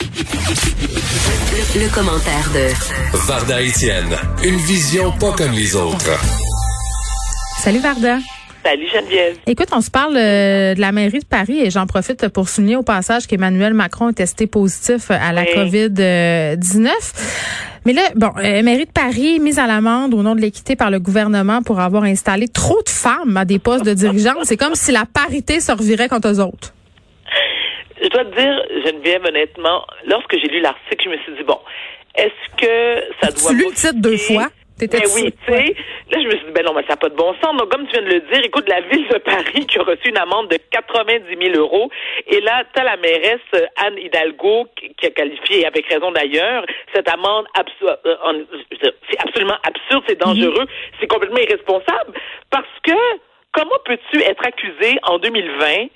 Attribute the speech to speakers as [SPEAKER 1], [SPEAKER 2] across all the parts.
[SPEAKER 1] Le, commentaire de
[SPEAKER 2] Varda Etienne, une vision pas comme les autres.
[SPEAKER 3] Salut Varda.
[SPEAKER 4] Salut Geneviève.
[SPEAKER 3] Écoute, on se parle euh, de la mairie de Paris et j'en profite pour souligner au passage qu'Emmanuel Macron est testé positif à la COVID-19. Mais là, bon, euh, mairie de Paris mise à l'amende au nom de l'équité par le gouvernement pour avoir installé trop de femmes à des postes de dirigeants. C'est comme si la parité se revirait contre eux autres.
[SPEAKER 4] Je dois te dire, Geneviève, honnêtement, lorsque j'ai lu l'article, je me suis dit, bon, est-ce que ça doit...
[SPEAKER 3] Tu lu le titre deux fois?
[SPEAKER 4] Ben oui, tu sais. Là, je me suis dit, ben non, mais ça n'a pas de bon sens. Donc, comme tu viens de le dire, écoute, la ville de Paris qui a reçu une amende de 90 000 euros. Et là, tu as la mairesse Anne Hidalgo qui a qualifié, avec raison d'ailleurs, cette amende. Euh, c'est absolument absurde, c'est dangereux, mhm. c'est complètement irresponsable. Parce que, comment peux-tu être accusé en 2020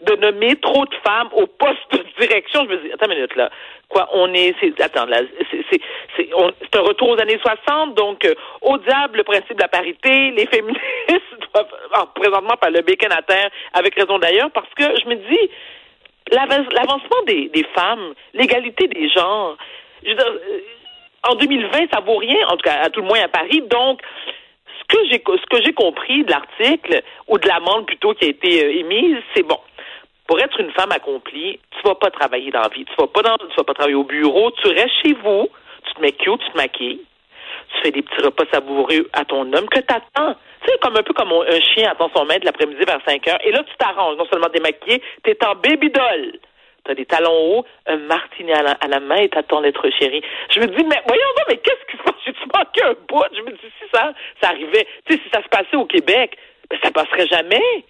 [SPEAKER 4] de nommer trop de femmes au poste de direction. Je me dis, attends une minute là. Quoi, on est, c'est, attends, là, c'est, un retour aux années 60, donc, euh, au diable le principe de la parité, les féministes doivent, présentement, par le bécane à terre, avec raison d'ailleurs, parce que je me dis, l'avancement des, des femmes, l'égalité des genres, je veux dire, euh, en 2020, ça vaut rien, en tout cas, à tout le moins à Paris, donc, ce que j'ai, ce que j'ai compris de l'article, ou de l'amende plutôt qui a été euh, émise, c'est bon pour être une femme accomplie, tu vas pas travailler dans la vie. Tu vas pas dans, tu vas pas travailler au bureau. Tu restes chez vous. Tu te mets cute, tu te maquilles. Tu fais des petits repas savoureux à ton homme que t'attends. Tu sais, comme un peu comme un chien attend son maître l'après-midi vers 5 heures. Et là, tu t'arranges. Non seulement démaquillé, t'es en baby doll. T'as des talons hauts, un martini à la, main et t'attends l'être chéri. Je me dis, mais voyons donc, mais qu'est-ce qui se passe? J'ai-tu manqué un bout? Je me dis, si ça, ça arrivait, tu sais, si ça se passait au Québec, ben, ça passerait jamais.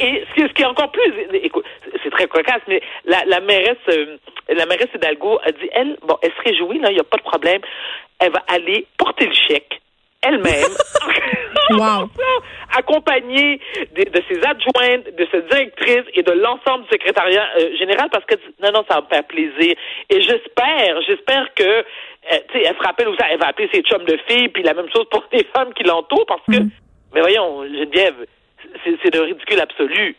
[SPEAKER 4] Et ce qui, est encore plus, écoute, c'est très cocasse, mais la, la mairesse, euh, la mairesse Hidalgo a dit, elle, bon, elle se réjouit, là, il n'y a pas de problème. Elle va aller porter le chèque elle-même,
[SPEAKER 3] wow.
[SPEAKER 4] accompagnée de, de, ses adjointes, de ses directrices et de l'ensemble du secrétariat euh, général parce que non, non, ça va me faire plaisir. Et j'espère, j'espère que euh, tu sais, elle se rappelle aussi, elle va appeler ses chums de filles, puis la même chose pour les femmes qui l'entourent parce que, mm. mais voyons, Geneviève, c'est de ridicule absolu.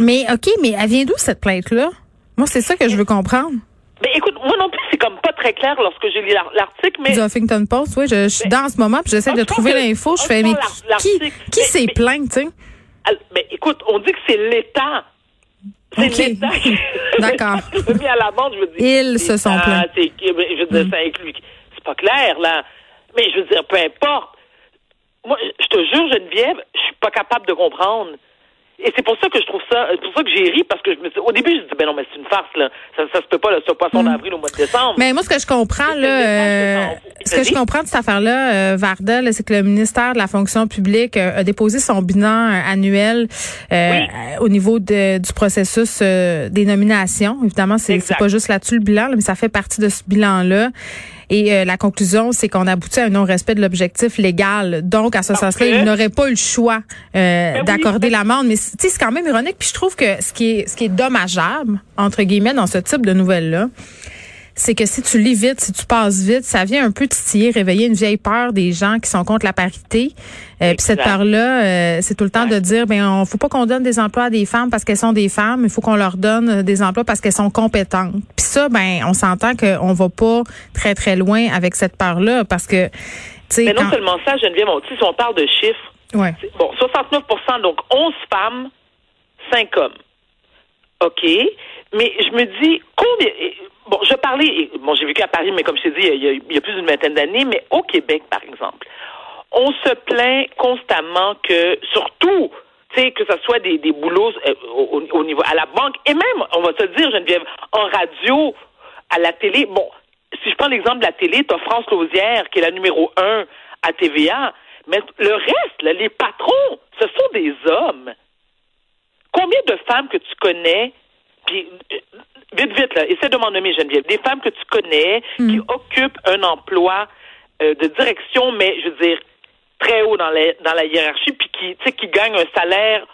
[SPEAKER 3] Mais OK, mais elle vient d'où cette plainte-là? Moi, c'est ça que je veux comprendre.
[SPEAKER 4] Mais écoute, moi non plus, c'est comme pas très clair lorsque j'ai lu l'article, mais...
[SPEAKER 3] Du Huffington Post, oui, je, suis dans ce moment, puis j'essaie de trouver l'info. Je fais, mais qui, qui s'est plaint, tu sais?
[SPEAKER 4] Mais écoute, on dit que c'est l'État. C'est l'État
[SPEAKER 3] D'accord.
[SPEAKER 4] mis à l'amende, je veux dire.
[SPEAKER 3] Ils se sont plaints. Je
[SPEAKER 4] veux dire, ça inclut... C'est pas clair, là. Mais je veux dire, peu importe. Moi, je te jure, Geneviève, je suis pas capable de comprendre. Et c'est pour ça que je trouve ça, c'est pour ça que j'ai ri, parce que je me au début, je dit, ben non, mais c'est une farce, là. Ça, ça se peut pas, là, ce poisson mm. d'avril au mois de décembre.
[SPEAKER 3] Mais moi, ce que je comprends, là, euh, ce que je comprends de cette affaire-là, euh, Varda, c'est que le ministère de la fonction publique euh, a déposé son bilan euh, annuel au niveau de, du processus des nominations. Évidemment, c'est pas juste là-dessus le bilan, mais ça fait partie de ce bilan-là. Et euh, la conclusion, c'est qu'on aboutit à un non-respect de l'objectif légal. Donc, à ce sens-là, il n'aurait pas eu le choix euh, ben d'accorder l'amende. Mais c'est quand même ironique. Puis je trouve que ce qui est ce qui est dommageable entre guillemets dans ce type de nouvelles-là, c'est que si tu lis vite, si tu passes vite, ça vient un peu titiller, réveiller une vieille peur des gens qui sont contre la parité. Euh, puis cette peur-là, euh, c'est tout le temps de dire, ben, on faut pas qu'on donne des emplois à des femmes parce qu'elles sont des femmes, il faut qu'on leur donne des emplois parce qu'elles sont compétentes. Puis ça, ben, on s'entend qu'on va pas très très loin avec cette peur-là parce que, tu sais,
[SPEAKER 4] mais non seulement ça, Geneviève, on, si on parle de chiffres,
[SPEAKER 3] ouais.
[SPEAKER 4] bon, 69% donc 11 femmes, 5 hommes. OK. Mais je me dis, combien, Bon, je parlais, bon, j'ai vécu à Paris, mais comme je t'ai dit, il y, a, plus d'une vingtaine d'années, mais au Québec, par exemple, on se plaint constamment que, surtout, tu sais, que ce soit des, des boulots euh, au, niveau, à la banque, et même, on va se dire, Geneviève, en radio, à la télé, bon, si je prends l'exemple de la télé, tu as France Lausière, qui est la numéro un à TVA, mais le reste, les patrons, ce sont des hommes. Combien de femmes que tu connais Puis, euh, vite, vite, là, essaie de m'en nommer, Geneviève. Des femmes que tu connais
[SPEAKER 3] Mm.
[SPEAKER 4] qui occupent un emploi euh, de direction, mais je veux dire, très haut dans la, dans la hiérarchie, puis qui, tu sais, qui gagnent un salaire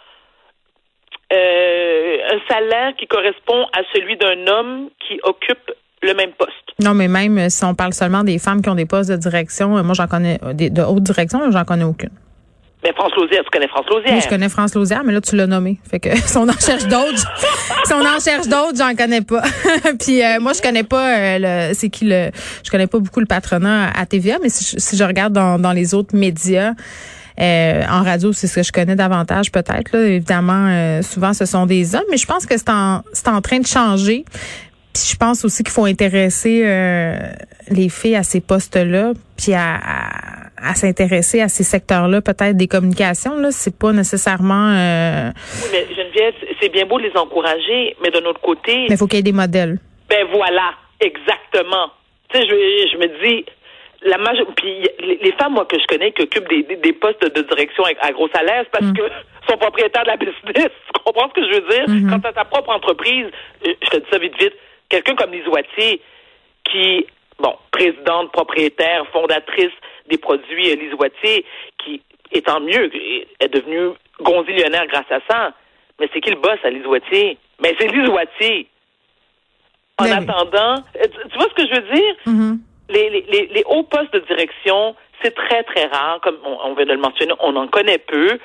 [SPEAKER 4] euh, un salaire qui correspond à celui d'un homme qui occupe le même poste.
[SPEAKER 3] Non, mais même euh, si on parle seulement des femmes qui ont des postes de direction, moi j'en connais des, de haute direction, j'en connais aucune.
[SPEAKER 4] Mais France Lausière, tu connais France Lausière?
[SPEAKER 3] Oui, je connais France Lausière, mais là tu l'as nommé. Fait que si on en cherche d'autres, si on en cherche d'autres, j'en connais pas. Puis euh, moi je connais pas euh, le c'est qui le je connais pas beaucoup le patronat à TVA, mais si je, regarde dans, dans les autres médias euh, en radio, c'est ce que je connais davantage peut-être. Évidemment, euh, souvent ce sont des hommes, mais je pense que c'est en, c'est en train de changer. Puis je pense aussi qu'il faut intéresser euh, les filles à ces postes-là, puis à, à, à s'intéresser à ces secteurs-là, peut-être des communications. Là, c'est pas nécessairement. Euh,
[SPEAKER 4] Oui, mais Geneviève, c'est bien beau de les encourager, mais d'un autre côté,
[SPEAKER 3] mais il faut qu'il y ait des modèles.
[SPEAKER 4] ben voilà, exactement. Tu sais, je, je me dis, la major... puis les, femmes, moi, que je connais, qui occupent des, des, des postes de direction à, à gros salaire, parce que sont propriétaires de la business. Tu comprends ce que je veux dire? Quand tu as ta propre entreprise, je te dis ça vite, vite, quelqu'un comme Lise Wattier, qui, bon, présidente, propriétaire, fondatrice des produits Wattier, qui, étant mieux, est devenue gonzillionnaire grâce à ça. Mais c'est qui le boss à Lise Wattier? Mais c'est Lise Wattier. En
[SPEAKER 3] Ben
[SPEAKER 4] attendant, euh, tu, tu vois ce que je veux dire?
[SPEAKER 3] Mhm.
[SPEAKER 4] les, les, les, les hauts postes de direction, c'est très, très rare. Comme on, on vient de le mentionner, on en connaît peu,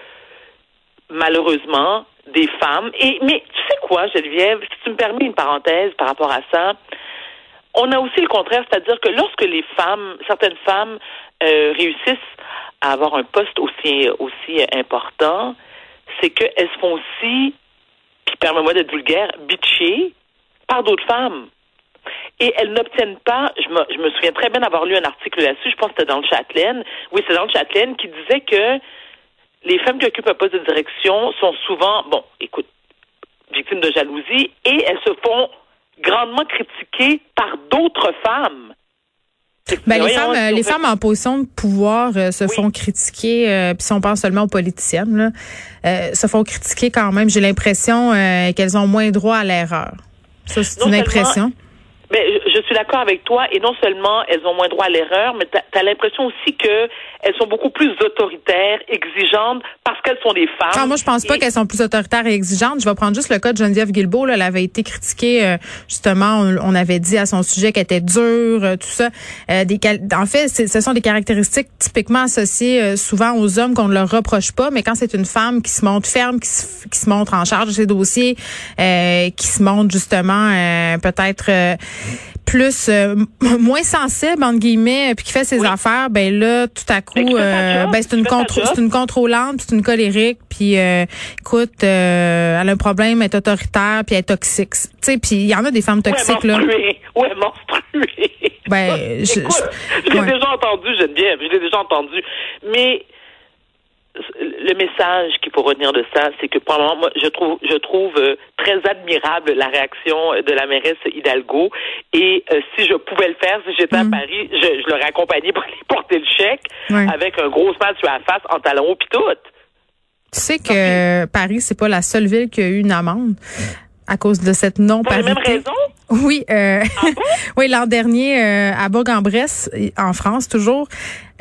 [SPEAKER 4] malheureusement, des femmes. Et Mais tu sais quoi, Geneviève, si tu me permets une parenthèse par rapport à ça, on a aussi le contraire, c'est-à-dire que lorsque les femmes, certaines femmes euh, réussissent à avoir un poste aussi, important, c'est qu'elles se font aussi, puis permets-moi d'être vulgaire, bitcher par d'autres femmes. Et elles n'obtiennent pas, je me, je me souviens très bien d'avoir lu un article là-dessus, je pense que c'était dans le Châtelaine, oui, c'est dans le Châtelaine, qui disait que les femmes qui occupent un poste de direction sont souvent, bon, écoute, victimes de jalousie et elles se font grandement critiquer par d'autres femmes.
[SPEAKER 3] Ben, les femmes, euh, les
[SPEAKER 4] fait-
[SPEAKER 3] femmes en position de pouvoir euh, se
[SPEAKER 4] Oui.
[SPEAKER 3] font critiquer, euh, puis si on pense seulement aux politiciennes, là, euh, se font critiquer quand même. J'ai l'impression euh, qu'elles ont moins droit à l'erreur. Ça, c'est une impression.
[SPEAKER 4] Ben, je, suis d'accord avec toi, et non seulement elles ont moins droit à l'erreur, mais tu as, l'impression aussi que elles sont beaucoup plus autoritaires, exigeantes, parce qu'elles sont des femmes.
[SPEAKER 3] Ah, moi, je pense pas
[SPEAKER 4] Et-
[SPEAKER 3] qu'elles sont plus autoritaires et exigeantes. Je vais prendre juste le cas de Geneviève Guilbeault. Là, elle avait été critiquée, euh, justement, on, on avait dit à son sujet qu'elle était dure, euh, tout ça. Euh, des, en fait, c'est- ce sont des caractéristiques typiquement associées euh, souvent aux hommes qu'on ne leur reproche pas, mais quand c'est une femme qui se montre ferme, qui se, qui se montre en charge de ses dossiers, euh, qui se montre justement euh, peut-être euh, plus euh, moins sensible entre guillemets puis qui fait ses
[SPEAKER 4] Oui.
[SPEAKER 3] affaires ben là tout à coup
[SPEAKER 4] sa
[SPEAKER 3] euh, ben c'est une c'est une contrôlante c'est une colérique puis euh, écoute euh, elle a un problème elle est autoritaire puis elle est toxique tu sais puis il y en a des femmes toxiques
[SPEAKER 4] ouais,
[SPEAKER 3] là.
[SPEAKER 4] Ouais, menstruée.
[SPEAKER 3] Ben, je-
[SPEAKER 4] Écoute,
[SPEAKER 3] je-
[SPEAKER 4] je l'ai
[SPEAKER 3] ouais.
[SPEAKER 4] déjà entendu, Geneviève, je l'ai déjà entendu. Mais le message qu'il faut retenir de ça, c'est que pour le moment, moi, je trouve, je trouve euh, très admirable la réaction de la mairesse Hidalgo. Et euh, si je pouvais le faire, si j'étais
[SPEAKER 3] Mm.
[SPEAKER 4] à Paris, je, je l'aurais accompagné pour aller porter le chèque avec un gros smile sur la face en talons hauts pis tout.
[SPEAKER 3] tu sais que Paris c'est pas la seule ville qui a eu une amende à cause de cette non
[SPEAKER 4] Pour les mêmes
[SPEAKER 3] parité
[SPEAKER 4] raisons?
[SPEAKER 3] Oui, euh, oui, l'an dernier euh, à Bourg-en-Bresse, en France toujours,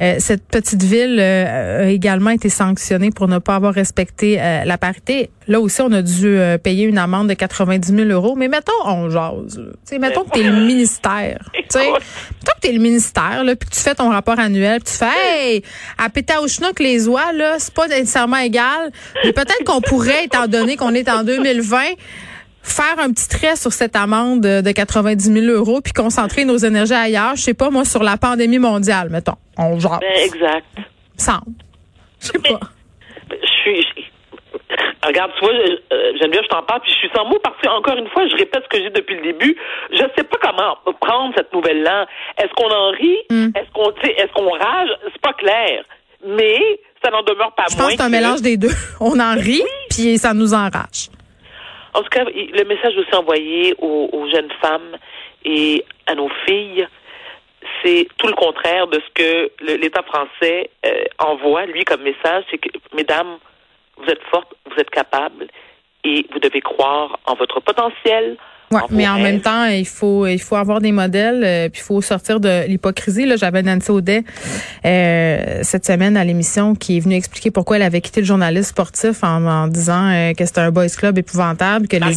[SPEAKER 3] euh, cette petite ville euh, a également été sanctionnée pour ne pas avoir respecté euh, la parité. Là aussi, on a dû euh, payer une amende de 90 000 euros. Mais mettons, on jase. là. Tu sais, mettons que t'es le ministère. Tu sais,
[SPEAKER 4] Écoute.
[SPEAKER 3] mettons que t'es le ministère, là, puis que tu fais ton rapport annuel, puis tu fais, hey, à chenouk les oies, là, c'est pas nécessairement égal. Mais peut-être qu'on pourrait, étant donné qu'on est en 2020, faire un petit trait sur cette amende de 90 000 euros puis concentrer nos énergies ailleurs. Je sais pas, moi, sur la pandémie mondiale, mettons. On genre,
[SPEAKER 4] Ben, exact.
[SPEAKER 3] semble. Je sais pas.
[SPEAKER 4] Je suis. je- Regarde, tu vois, je- euh, Geneviève, je t'en parle, puis je suis sans mots parce que, encore une fois, je répète ce que j'ai dit depuis le début. Je sais pas comment prendre cette nouvelle-là. Est-ce qu'on en rit?
[SPEAKER 3] Mm.
[SPEAKER 4] Est-ce qu'on, est-ce qu'on rage? C'est pas clair. Mais ça n'en demeure pas
[SPEAKER 3] Je
[SPEAKER 4] moins.
[SPEAKER 3] pense que c'est un mélange des deux. On en rit, puis ça nous enrage.
[SPEAKER 4] En tout cas, le message aussi envoyé aux, jeunes femmes et à nos filles, c'est tout le contraire de ce que l'État français euh, envoie, lui, comme message. C'est que, mesdames, vous êtes fortes, vous êtes capables et vous devez croire en votre potentiel,
[SPEAKER 3] Ouais, mais en même temps, il faut il faut avoir des modèles, euh, puis il faut sortir de l'hypocrisie. Là, j'avais Nancy Audet euh, cette semaine à l'émission qui est venue expliquer pourquoi elle avait quitté le journaliste sportif en, en disant euh, que c'était un boys club épouvantable, que
[SPEAKER 4] les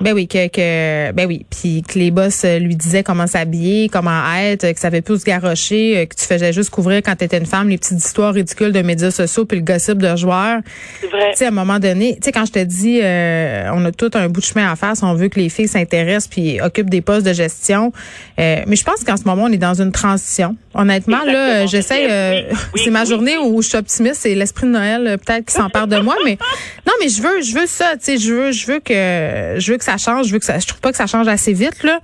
[SPEAKER 3] ben oui que, que ben oui, puis que les boss lui disaient comment s'habiller, comment être, que ça avait plus se garrocher, que tu faisais juste couvrir quand tu étais une femme les petites histoires ridicules de médias sociaux puis le gossip de joueurs.
[SPEAKER 4] C'est vrai.
[SPEAKER 3] Tu sais à un moment donné, tu sais quand je te dis on a tout un bout de chemin à faire si on veut que les filles s'intéressent puis occupent des postes de gestion. Euh, mais je pense qu'en ce moment, on est dans une transition. Honnêtement, là, j'essaie. Euh, c'est ma journée où je suis optimiste. C'est l'esprit de Noël, euh, peut-être, qui s'empare de moi. Mais non, mais je veux, je veux ça. Tu sais, je veux, je veux que, je veux que ça change. Je veux que ça. Je trouve pas que ça change assez vite là.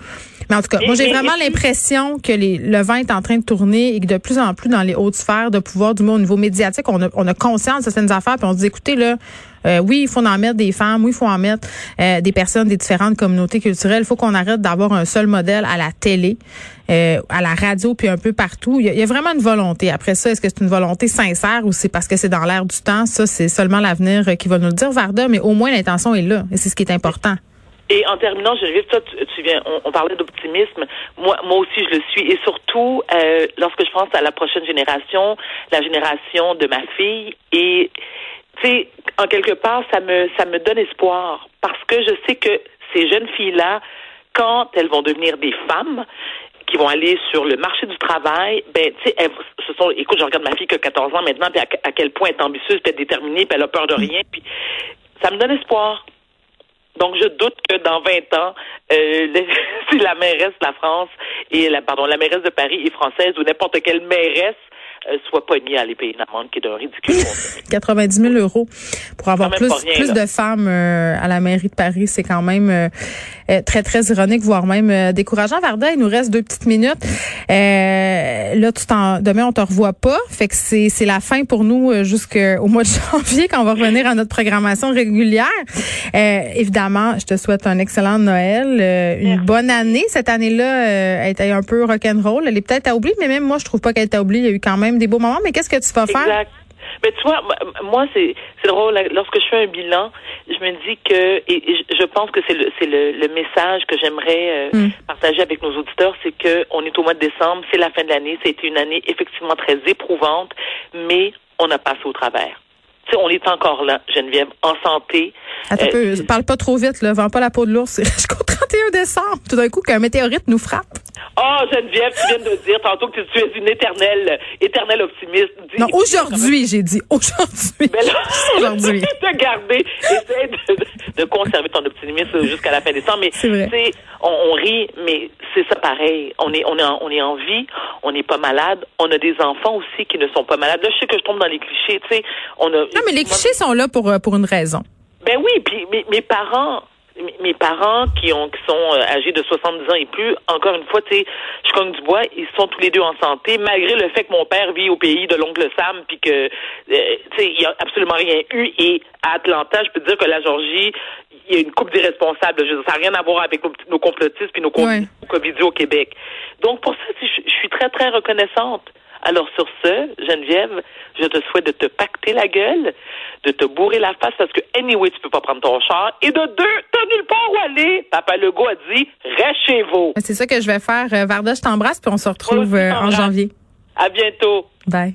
[SPEAKER 3] Mais en tout cas, moi, j'ai vraiment l'impression que les, le vent est en train de tourner et que de plus en plus dans les hautes sphères de pouvoir, du moins au niveau médiatique, on a, on a conscience de certaines affaires, puis on se dit, écoutez, là, euh, oui, il faut en mettre des femmes, oui, il faut en mettre euh, des personnes des différentes communautés culturelles. Il faut qu'on arrête d'avoir un seul modèle à la télé, euh, à la radio, puis un peu partout. Il y, a, vraiment une volonté. Après ça, est-ce que c'est une volonté sincère ou c'est parce que c'est dans l'air du temps? Ça, c'est seulement l'avenir qui va nous le dire, Varda, mais au moins l'intention est là et c'est ce qui est important.
[SPEAKER 4] Et en terminant, Geneviève, toi, tu, viens, on, parlait d'optimisme. Moi, moi aussi, je le suis. Et surtout, lorsque je pense à la prochaine génération, la génération de ma fille, et tu sais, en quelque part, ça me, ça me donne espoir parce que je sais que ces jeunes filles-là, quand elles vont devenir des femmes, qui vont aller sur le marché du travail, ben, tu sais, ce sont, écoute, je regarde ma fille qui a 14 ans maintenant, puis à, quel point elle est ambitieuse, puis elle est déterminée, puis elle a peur de rien, puis ça me donne espoir. Donc, je doute que dans 20 ans, euh, si la mairesse de la France et la, pardon, la mairesse de Paris est française ou n'importe quelle mairesse soit pas mis à aller payer une amende qui est d'un ridicule.
[SPEAKER 3] 90 000 euros pour avoir plus, plus de femmes euh, à la mairie de Paris, c'est quand même euh, très, très ironique, voire même décourageant. Varda, il nous reste deux petites minutes. là, tu t'en, demain, on te revoit pas. Fait que c'est, c'est la fin pour nous jusqu'au mois de janvier quand on va revenir à notre programmation régulière. évidemment, je te souhaite un excellent Noël, une bonne année. Cette année-là, elle était un peu rock'n'roll. Elle est peut-être à oublier, mais même moi, je trouve pas qu'elle est à oublier. Il y a eu quand même des beaux moments, mais qu'est-ce que tu vas faire?
[SPEAKER 4] Exact. Mais tu vois, moi, c'est drôle. Lorsque je fais un bilan, je me dis que, et je pense que c'est le, le, le, message que j'aimerais euh, hmm. partager avec nos auditeurs, c'est que on est au mois de décembre, c'est la fin de l'année, c'était une année effectivement très éprouvante, mais on a passé au travers. Tu sais, on est encore là, Geneviève, en santé.
[SPEAKER 3] Attends euh, parle pas trop vite, là, vends pas la peau de l'ours. Jusqu'au 31 décembre, tout d'un coup, qu'un météorite nous frappe.
[SPEAKER 4] Oh, Geneviève, tu viens de dire tantôt que tu es une éternelle, éternelle optimiste.
[SPEAKER 3] non, aujourd'hui, j'ai dit aujourd'hui.
[SPEAKER 4] Mais là, aujourd'hui. de garder, essaie de, de, conserver ton optimisme jusqu'à la fin décembre. Mais c'est vrai. On, on, rit, mais c'est ça pareil. On est, on est, en, on est en vie, on n'est pas malade. On a des enfants aussi qui ne sont pas malades. Là, je sais que je tombe dans les clichés. Tu sais, on a.
[SPEAKER 3] Non, mais les clichés sont là pour euh, pour une raison.
[SPEAKER 4] Ben oui, puis mes, mes parents mes parents qui ont qui sont euh, âgés de 70 ans et plus, encore une fois, tu sais, je cogne du bois, ils sont tous les deux en santé, malgré le fait que mon père vit au pays de l'oncle Sam, puis que, euh, tu sais, il y a absolument rien eu. Et à Atlanta, je peux dire que la Georgie, il y a une coupe d'irresponsables. Ça n'a rien à voir avec nos, complotistes puis nos ouais. au Québec. Donc, pour ça, je suis très, très reconnaissante. Alors sur ce, Geneviève, je te souhaite de te pacter la gueule, de te bourrer la face parce que anyway, tu peux pas prendre ton char. Et de deux, t'as nulle part où aller. Papa Legault a dit, reste chez vous.
[SPEAKER 3] C'est ça que je vais faire. Euh, Varda, je t'embrasse puis on se retrouve euh, en janvier.
[SPEAKER 4] À bientôt.
[SPEAKER 3] Bye.